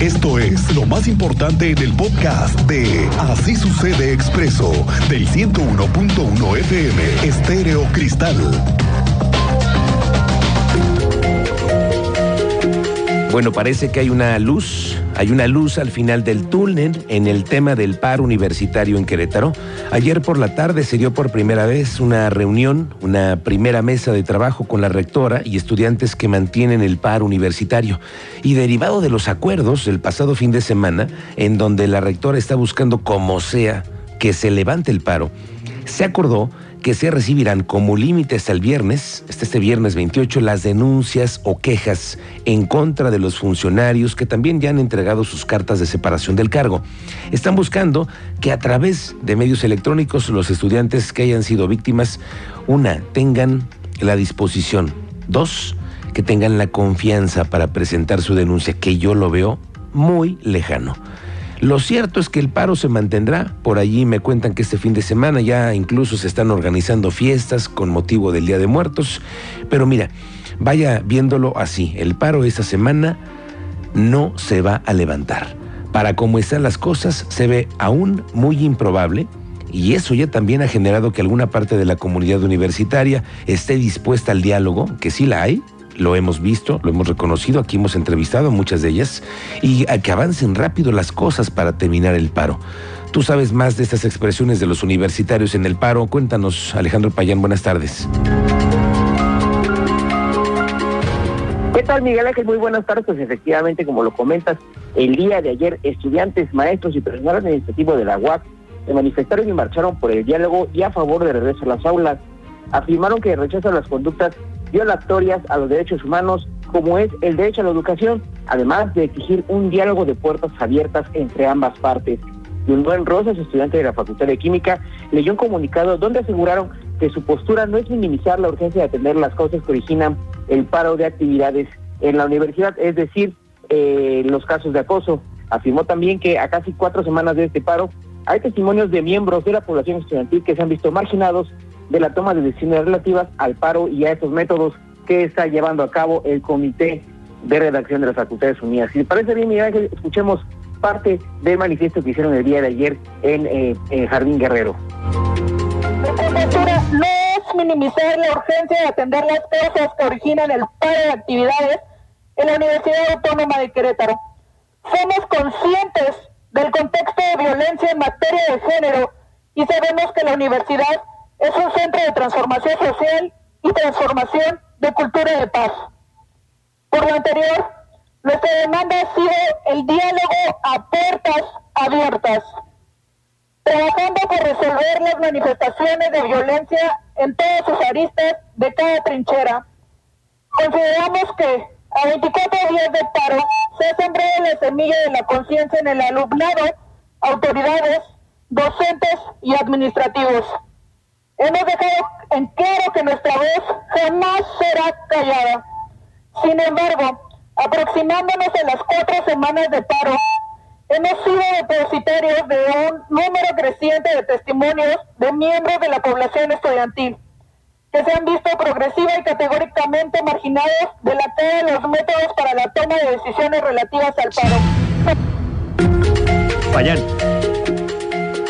Esto es lo más importante en el podcast de Así sucede expreso del 101.1 FM Estéreo Cristal. Bueno, parece que hay una luz, hay una luz al final del túnel en el tema del paro universitario en Querétaro. Ayer por la tarde se dio por primera vez una reunión, una primera mesa de trabajo con la rectora y estudiantes que mantienen el paro universitario. Y derivado de los acuerdos del pasado fin de semana, en donde la rectora está buscando como sea que se levante el paro, se acordó que se recibirán como límite hasta el viernes, hasta este viernes 28, las denuncias o quejas en contra de los funcionarios que también ya han entregado sus cartas de separación del cargo. Están buscando que a través de medios electrónicos los estudiantes que hayan sido víctimas, una, tengan la disposición, dos, que tengan la confianza para presentar su denuncia, que yo lo veo muy lejano. Lo cierto es que el paro se mantendrá. Por allí me cuentan que este fin de semana ya incluso se están organizando fiestas con motivo del Día de Muertos. Pero mira, vaya viéndolo así. El paro esta semana no se va a levantar. Para cómo están las cosas, se ve aún muy improbable. Y eso ya también ha generado que alguna parte de la comunidad universitaria esté dispuesta al diálogo, que sí la hay, lo hemos visto, lo hemos reconocido, aquí hemos entrevistado a muchas de ellas, y a que avancen rápido las cosas para terminar el paro. Tú sabes más de estas expresiones de los universitarios en el paro. Cuéntanos, Alejandro Payán, buenas tardes. ¿Qué tal, Miguel Ángel? Muy buenas tardes. Pues efectivamente, como lo comentas, el día de ayer, estudiantes, maestros y personal administrativo de la UAC se manifestaron y marcharon por el diálogo y a favor de regreso a las aulas. Afirmaron que rechazan las conductas violatorias a los derechos humanos, como es el derecho a la educación, además de exigir un diálogo de puertas abiertas entre ambas partes. Buen Rosas, estudiante de la Facultad de Química, leyó un comunicado donde aseguraron que su postura no es minimizar la urgencia de atender las causas que originan el paro de actividades en la universidad, es decir, eh, los casos de acoso. Afirmó también que a casi cuatro semanas de este paro hay testimonios de miembros de la población estudiantil que se han visto marginados de la toma de decisiones relativas al paro y a estos métodos que está llevando a cabo el Comité de Redacción de las Facultades Unidas. Si parece bien, Miguel Ángel, escuchemos parte del manifiesto que hicieron el día de ayer en, eh, Jardín Guerrero. La no es minimizar la urgencia de atender las causas que originan el paro de actividades en la Universidad Autónoma de Querétaro. Somos conscientes del contexto de violencia en materia de género y sabemos que la universidad es un centro de transformación social y transformación de cultura de paz. Por lo anterior, nuestra demanda ha sido el diálogo a puertas abiertas, trabajando por resolver las manifestaciones de violencia en todas sus aristas de cada trinchera. Consideramos que a 24 días de paro se ha sembrado la semilla de la conciencia en el alumnado, autoridades, docentes y administrativos. Hemos dejado en claro que nuestra voz jamás será callada. Sin embargo, aproximándonos a las cuatro semanas de paro, hemos sido depositarios de un número creciente de testimonios de miembros de la población estudiantil que se han visto progresiva y categóricamente marginados de la de los métodos para la toma de decisiones relativas al paro.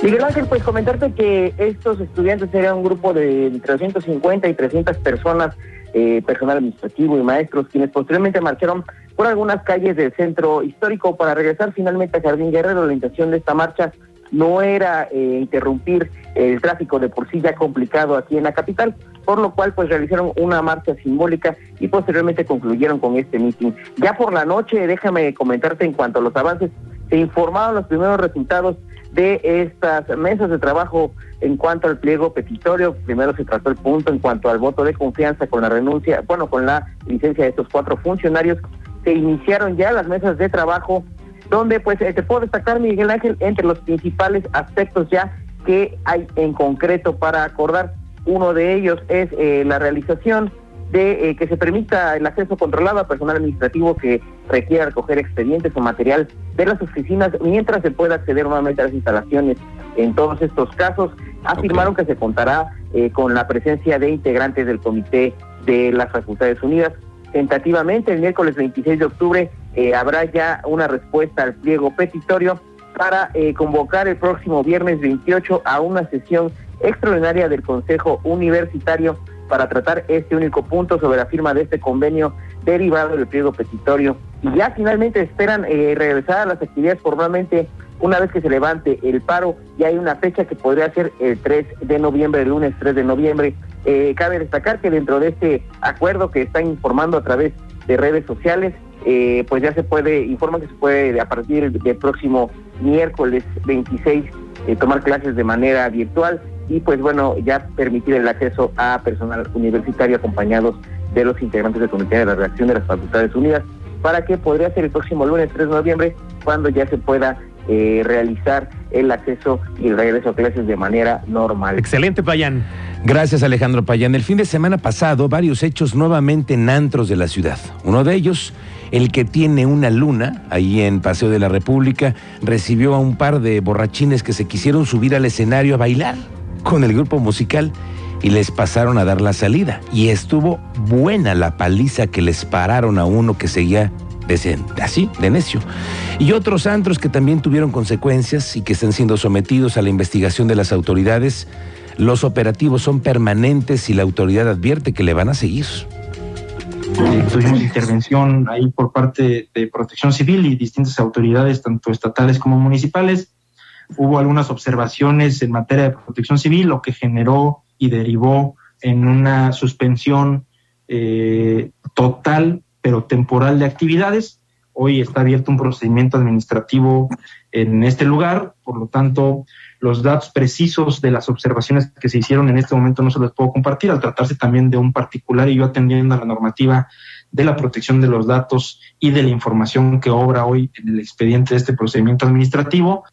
Miguel Ángel, pues comentarte que estos estudiantes eran un grupo de entre 250 y 300 personas, eh, personal administrativo y maestros, quienes posteriormente marcharon por algunas calles del centro histórico para regresar finalmente a Jardín Guerrero. La intención de esta marcha no era eh, interrumpir el tráfico de por sí ya complicado aquí en la capital, por lo cual pues realizaron una marcha simbólica y posteriormente concluyeron con este mitin. Ya por la noche, déjame comentarte en cuanto a los avances, se informaron los primeros resultados de estas mesas de trabajo en cuanto al pliego petitorio. Primero se trató el punto en cuanto al voto de confianza con la renuncia, bueno, con la licencia de estos cuatro funcionarios. Se iniciaron ya las mesas de trabajo donde pues eh, te puedo destacar, Miguel Ángel, entre los principales aspectos ya que hay en concreto para acordar. Uno de ellos es eh, la realización de eh, que se permita el acceso controlado a personal administrativo que requiera recoger expedientes o material de las oficinas mientras se pueda acceder nuevamente a las instalaciones. En todos estos casos, afirmaron que se contará eh, con la presencia de integrantes del Comité de las Facultades Unidas. Tentativamente, el miércoles 26 de octubre eh, habrá ya una respuesta al pliego petitorio para convocar el próximo viernes 28 a una sesión extraordinaria del Consejo Universitario para tratar este único punto sobre la firma de este convenio derivado del pliego petitorio. Y ya finalmente esperan eh, regresar a las actividades formalmente una vez que se levante el paro. Y hay una fecha que podría ser el 3 de noviembre, el lunes 3 de noviembre. Eh, cabe destacar que dentro de este acuerdo que están informando a través de redes sociales, eh, pues ya se puede, informa que se puede a partir del próximo miércoles 26 tomar clases de manera virtual y pues bueno, ya permitir el acceso a personal universitario acompañados de los integrantes del Comité de la Redacción de las Facultades Unidas, para que podría ser el próximo lunes 3 de noviembre cuando ya se pueda eh, realizar el acceso y el regreso a clases de manera normal. Excelente, Payán. Gracias, Alejandro Payán. El fin de semana pasado, varios hechos nuevamente en antros de la ciudad. Uno de ellos, el que tiene una luna, ahí en Paseo de la República, recibió a un par de borrachines que se quisieron subir al escenario a bailar con el grupo musical y les pasaron a dar la salida. Y estuvo buena la paliza que les pararon a uno que seguía así, de necio. Y otros antros que también tuvieron consecuencias y que están siendo sometidos a la investigación de las autoridades. Los operativos son permanentes y la autoridad advierte que le van a seguir. Eh, tuvimos intervención ahí por parte de Protección Civil y distintas autoridades, tanto estatales como municipales hubo algunas observaciones en materia de protección civil, lo que generó y derivó en una suspensión eh, total pero temporal de actividades. Hoy está abierto un procedimiento administrativo en este lugar, por lo tanto, los datos precisos de las observaciones que se hicieron en este momento no se los puedo compartir, al tratarse también de un particular y yo atendiendo a la normativa de la protección de los datos y de la información que obra hoy en el expediente de este procedimiento administrativo,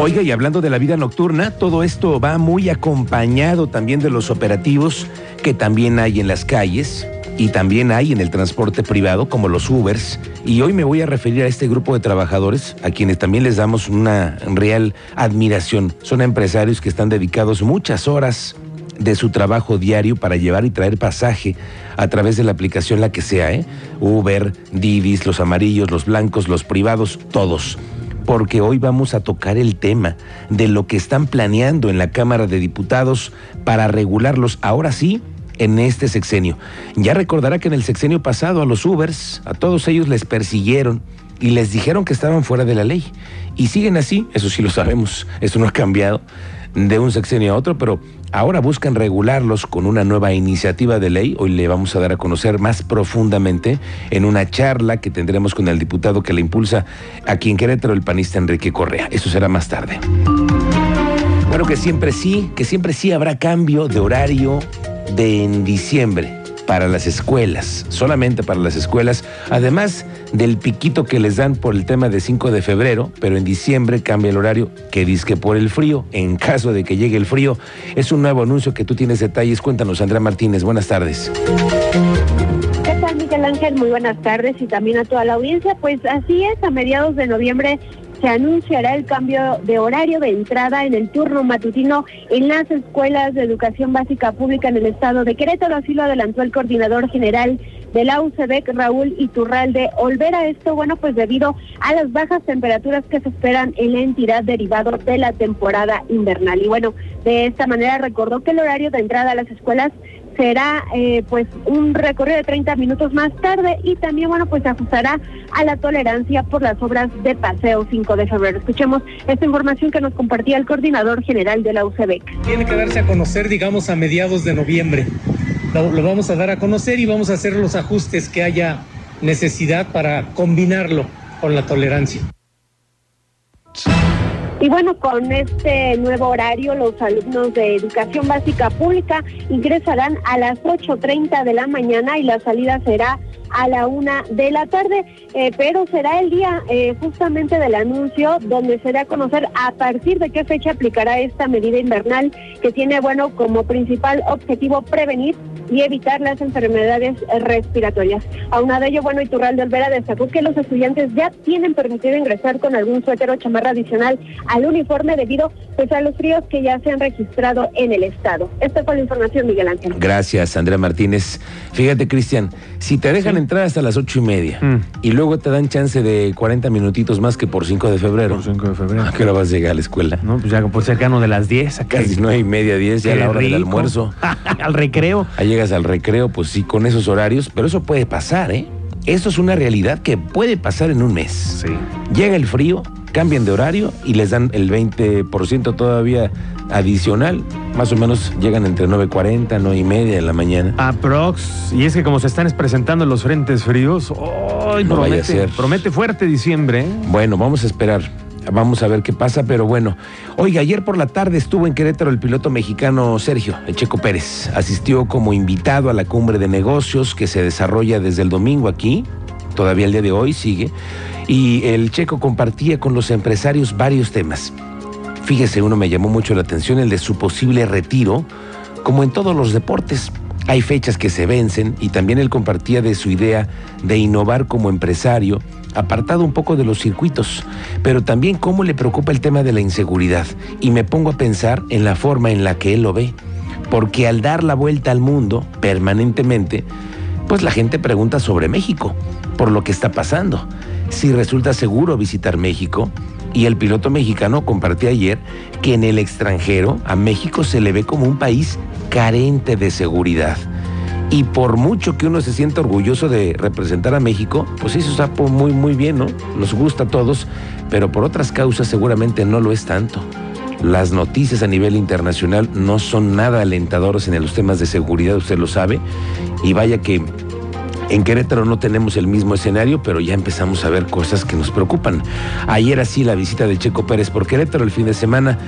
Oiga, y hablando de la vida nocturna, todo esto va muy acompañado también de los operativos que también hay en las calles y también hay en el transporte privado, como los Ubers. Y hoy me voy a referir a este grupo de trabajadores, a quienes también les damos una real admiración. Son empresarios que están dedicados muchas horas de su trabajo diario para llevar y traer pasaje a través de la aplicación la que sea, ¿eh? Uber, Divis, los amarillos, los blancos, los privados, todos. Porque hoy vamos a tocar el tema de lo que están planeando en la Cámara de Diputados para regularlos ahora sí en este sexenio. Ya recordará que en el sexenio pasado a los Ubers, a todos ellos les persiguieron y les dijeron que estaban fuera de la ley. Y siguen así, eso sí lo sabemos, eso no ha cambiado de un sexenio a otro, pero ahora buscan regularlos con una nueva iniciativa de ley. Hoy le vamos a dar a conocer más profundamente en una charla que tendremos con el diputado que la impulsa aquí en Querétaro, el panista Enrique Correa. Eso será más tarde. Bueno, que siempre sí, que siempre sí habrá cambio de horario de en diciembre para las escuelas, solamente para las escuelas, además del piquito que les dan por el tema de 5 de febrero, pero en diciembre cambia el horario que disque por el frío, en caso de que llegue el frío. Es un nuevo anuncio que tú tienes detalles. Cuéntanos, Andrea Martínez, buenas tardes. ¿Qué tal, Miguel Ángel? Muy buenas tardes y también a toda la audiencia. Pues así es, a mediados de noviembre se anunciará el cambio de horario de entrada en el turno matutino en las escuelas de educación básica pública en el estado de Querétaro. Así lo adelantó el coordinador general de la Raúl Iturralde Olvera. Esto, bueno, pues debido a las bajas temperaturas que se esperan en la entidad derivado de la temporada invernal. Y bueno, de esta manera recordó que el horario de entrada a las escuelas será eh, pues un recorrido de 30 minutos más tarde y también bueno pues se ajustará a la tolerancia por las obras de paseo 5 de febrero. Escuchemos esta información que nos compartía el coordinador general de la UCEBEC. Tiene que darse a conocer digamos a mediados de noviembre. Lo, lo vamos a dar a conocer y vamos a hacer los ajustes que haya necesidad para combinarlo con la tolerancia. Y bueno, con este nuevo horario, los alumnos de educación básica pública ingresarán a las 8.30 de la mañana y la salida será a la una de la tarde, eh, pero será el día eh, justamente del anuncio donde se da a conocer a partir de qué fecha aplicará esta medida invernal que tiene, bueno, como principal objetivo prevenir y evitar las enfermedades respiratorias. De ello, bueno, Iturralde Olvera destacó que los estudiantes ya tienen permitido ingresar con algún suéter o chamarra adicional a al uniforme debido pues, a los fríos que ya se han registrado en el estado. Esta fue la información, Miguel Ángel. Gracias, Andrea Martínez. Fíjate, Cristian, si te dejan entrar hasta las ocho y media Mm. y luego te dan chance de 40 minutitos más que por 5 de febrero, Por 5 de febrero. ¿a qué hora vas a llegar a la escuela? No, pues ya por cercano de las 10. acá. Casi nueve y media, diez, ya a la hora del almuerzo. Al recreo. Ahí llegas al recreo, pues sí, con esos horarios, pero eso puede pasar, ¿eh? Esto es una realidad que puede pasar en un mes. Sí. Llega el frío, cambian de horario y les dan el 20% todavía adicional. Más o menos llegan entre 9.40, 9 y media de la mañana. Aprox. Y es que como se están presentando los frentes fríos, ¡ay, No vaya a promete, ser. promete fuerte diciembre. ¿eh? Bueno, vamos a esperar. Vamos a ver qué pasa, pero bueno. Oiga, ayer por la tarde estuvo en Querétaro el piloto mexicano Sergio el Checo Pérez. Asistió como invitado a la cumbre de negocios que se desarrolla desde el domingo aquí. Todavía el día de hoy sigue. Y el Checo compartía con los empresarios varios temas. Fíjese, uno me llamó mucho la atención, el de su posible retiro, como en todos los deportes. Hay fechas que se vencen y también él compartía de su idea de innovar como empresario, apartado un poco de los circuitos, pero también cómo le preocupa el tema de la inseguridad. Y me pongo a pensar en la forma en la que él lo ve, porque al dar la vuelta al mundo permanentemente, pues la gente pregunta sobre México, por lo que está pasando. Si resulta seguro visitar México, y el piloto mexicano compartió ayer que en el extranjero a México se le ve como un país carente de seguridad. Y por mucho que uno se sienta orgulloso de representar a México, pues eso está muy, muy bien, ¿no? Nos gusta a todos, pero por otras causas seguramente no lo es tanto. Las noticias a nivel internacional no son nada alentadoras en los temas de seguridad, usted lo sabe, y vaya que en Querétaro no tenemos el mismo escenario, pero ya empezamos a ver cosas que nos preocupan. Ayer así la visita de Checo Pérez por Querétaro el fin de semana,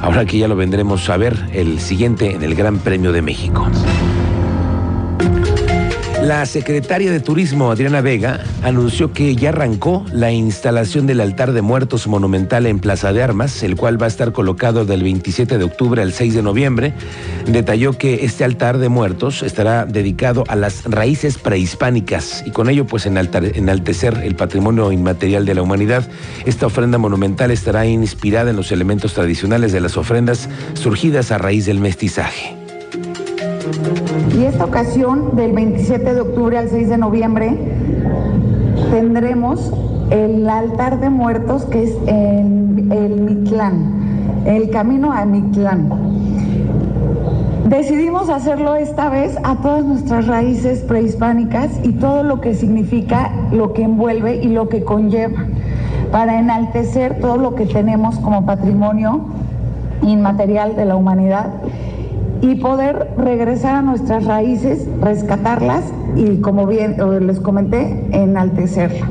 ahora que ya lo vendremos a ver el siguiente en el Gran Premio de México. La secretaria de Turismo, Adriana Vega, anunció que ya arrancó la instalación del altar de muertos monumental en Plaza de Armas, el cual va a estar colocado del 27 de octubre al 6 de noviembre. Detalló que este altar de muertos estará dedicado a las raíces prehispánicas y con ello pues enaltecer el patrimonio inmaterial de la humanidad. Esta ofrenda monumental estará inspirada en los elementos tradicionales de las ofrendas surgidas a raíz del mestizaje. Y esta ocasión, del 27 de octubre al 6 de noviembre, tendremos el altar de muertos que es el Mitlán, el camino a Mitlán. Decidimos hacerlo esta vez a todas nuestras raíces prehispánicas y todo lo que significa, lo que envuelve y lo que conlleva, para enaltecer todo lo que tenemos como patrimonio inmaterial de la humanidad y poder regresar a nuestras raíces, rescatarlas y, como bien les comenté, enaltecerlas.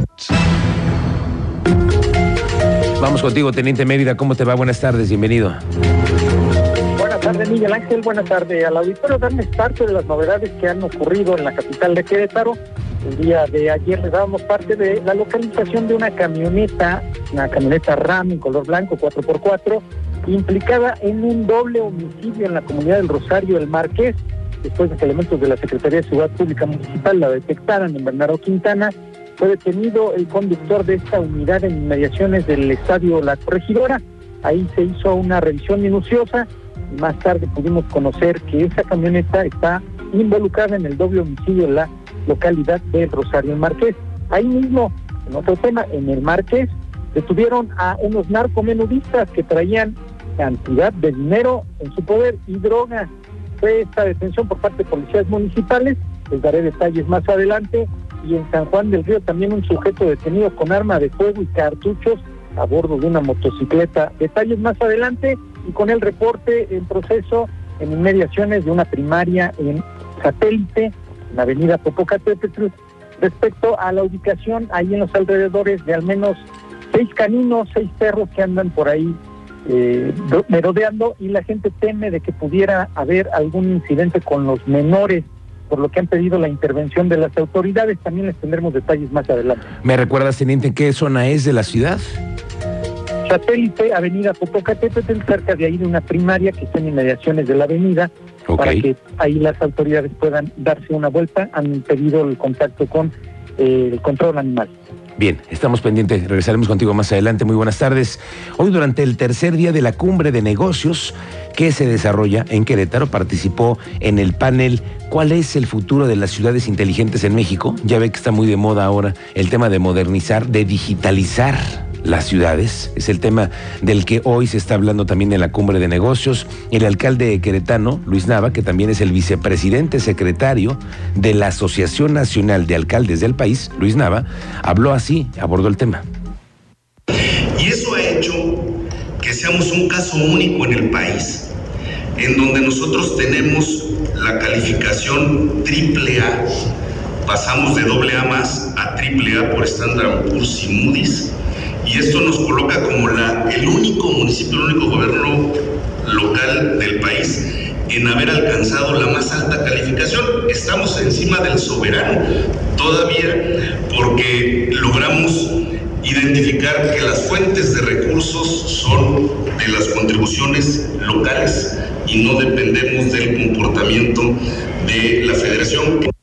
Vamos contigo, Teniente Mérida. ¿Cómo te va? Buenas tardes, bienvenido. Buenas tardes, Miguel Ángel. Buenas tardes al auditorio. Darles parte de las novedades que han ocurrido en la capital de Querétaro. El día de ayer les dábamos parte de la localización de una camioneta, una camioneta RAM en color blanco 4x4, implicada en un doble homicidio en la comunidad del Rosario El Marqués, después de que elementos de la Secretaría de Seguridad Pública Municipal la detectaran en Bernardo Quintana. Fue detenido el conductor de esta unidad en inmediaciones del estadio La Corregidora. Ahí se hizo una revisión minuciosa y más tarde pudimos conocer que esa camioneta está involucrada en el doble homicidio en la localidad de Rosario El Marqués. Ahí mismo, en otro tema, en el Marqués, detuvieron a unos narcomenudistas que traían cantidad de dinero en su poder y droga. Fue esta detención por parte de policías municipales, les daré detalles más adelante. Y en San Juan del Río también un sujeto detenido con arma de fuego y cartuchos a bordo de una motocicleta. Detalles más adelante y con el reporte en proceso en inmediaciones de una primaria en satélite, en la avenida Popocatépetl, respecto a la ubicación ahí en los alrededores de al menos seis caninos, seis perros que andan por ahí eh, do- merodeando y la gente teme de que pudiera haber algún incidente con los menores, por lo que han pedido la intervención de las autoridades. También les tendremos detalles más adelante. ¿Me recuerdas, Teniente, qué zona es de la ciudad? Satélite, Avenida Popocatépetl, cerca de ahí de una primaria que está en inmediaciones de la avenida, Ok. para que ahí las autoridades puedan darse una vuelta. Han pedido el contacto con el control animal. Bien, estamos pendientes, regresaremos contigo más adelante. Muy buenas tardes. Hoy durante el tercer día de la cumbre de negocios que se desarrolla en Querétaro, participó en el panel ¿Cuál es el futuro de las ciudades inteligentes en México? Ya ve que está muy de moda ahora el tema de modernizar, de digitalizar las ciudades. Es el tema del que hoy se está hablando también en la cumbre de negocios. El alcalde queretano, Luis Nava, que también es el vicepresidente secretario de la Asociación Nacional de Alcaldes del país, Luis Nava, habló así, abordó el tema. Y eso ha hecho que seamos un caso único en el país, en donde nosotros tenemos la calificación triple A, pasamos de doble A más a triple A por Standard Poor's y Moody's, y esto nos coloca como el único municipio, el único gobierno local del país en haber alcanzado la más alta calificación. Estamos encima del soberano todavía porque logramos identificar que las fuentes de recursos son de las contribuciones locales y no dependemos del comportamiento de la federación.